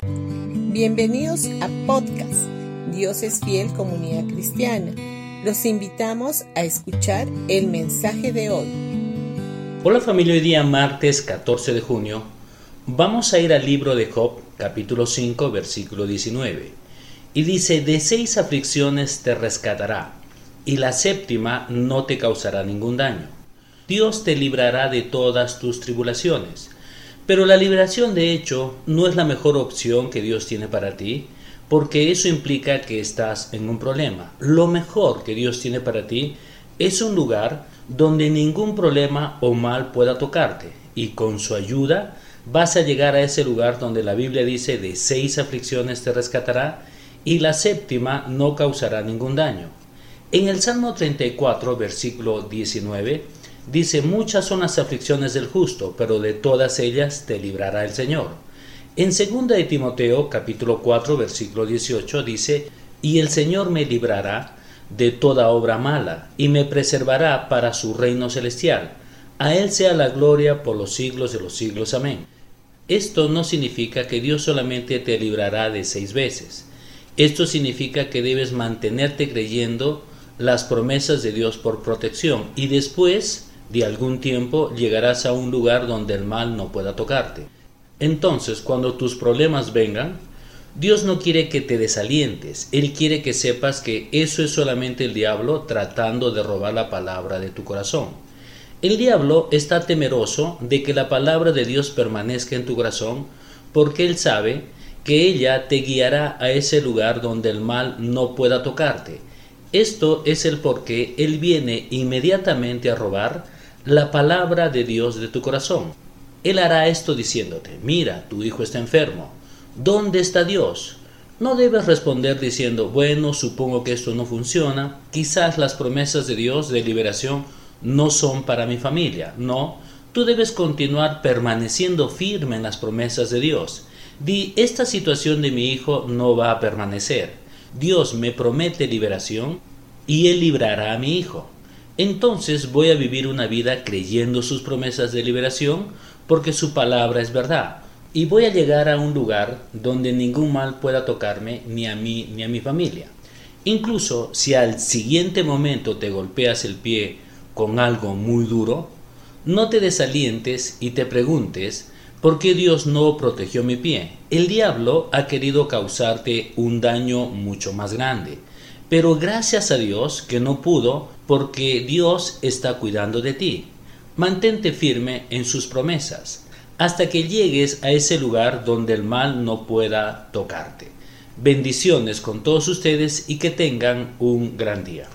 Bienvenidos a podcast Dios es fiel comunidad cristiana. Los invitamos a escuchar el mensaje de hoy. Hola familia, hoy día martes 14 de junio vamos a ir al libro de Job capítulo 5 versículo 19 y dice de seis aflicciones te rescatará y la séptima no te causará ningún daño. Dios te librará de todas tus tribulaciones. Pero la liberación de hecho no es la mejor opción que Dios tiene para ti, porque eso implica que estás en un problema. Lo mejor que Dios tiene para ti es un lugar donde ningún problema o mal pueda tocarte, y con su ayuda vas a llegar a ese lugar donde la Biblia dice de seis aflicciones te rescatará y la séptima no causará ningún daño. En el Salmo 34, versículo 19, Dice, muchas son las aflicciones del justo, pero de todas ellas te librará el Señor. En 2 de Timoteo capítulo 4 versículo 18 dice, y el Señor me librará de toda obra mala, y me preservará para su reino celestial. A Él sea la gloria por los siglos de los siglos. Amén. Esto no significa que Dios solamente te librará de seis veces. Esto significa que debes mantenerte creyendo las promesas de Dios por protección y después de algún tiempo llegarás a un lugar donde el mal no pueda tocarte. Entonces, cuando tus problemas vengan, Dios no quiere que te desalientes, Él quiere que sepas que eso es solamente el diablo tratando de robar la palabra de tu corazón. El diablo está temeroso de que la palabra de Dios permanezca en tu corazón porque él sabe que ella te guiará a ese lugar donde el mal no pueda tocarte. Esto es el por qué él viene inmediatamente a robar, la palabra de Dios de tu corazón. Él hará esto diciéndote, mira, tu hijo está enfermo. ¿Dónde está Dios? No debes responder diciendo, bueno, supongo que esto no funciona, quizás las promesas de Dios de liberación no son para mi familia. No, tú debes continuar permaneciendo firme en las promesas de Dios. Di, esta situación de mi hijo no va a permanecer. Dios me promete liberación y Él librará a mi hijo entonces voy a vivir una vida creyendo sus promesas de liberación porque su palabra es verdad. Y voy a llegar a un lugar donde ningún mal pueda tocarme ni a mí ni a mi familia. Incluso si al siguiente momento te golpeas el pie con algo muy duro, no te desalientes y te preguntes ¿por qué Dios no protegió mi pie? El diablo ha querido causarte un daño mucho más grande. Pero gracias a Dios que no pudo porque Dios está cuidando de ti. Mantente firme en sus promesas hasta que llegues a ese lugar donde el mal no pueda tocarte. Bendiciones con todos ustedes y que tengan un gran día.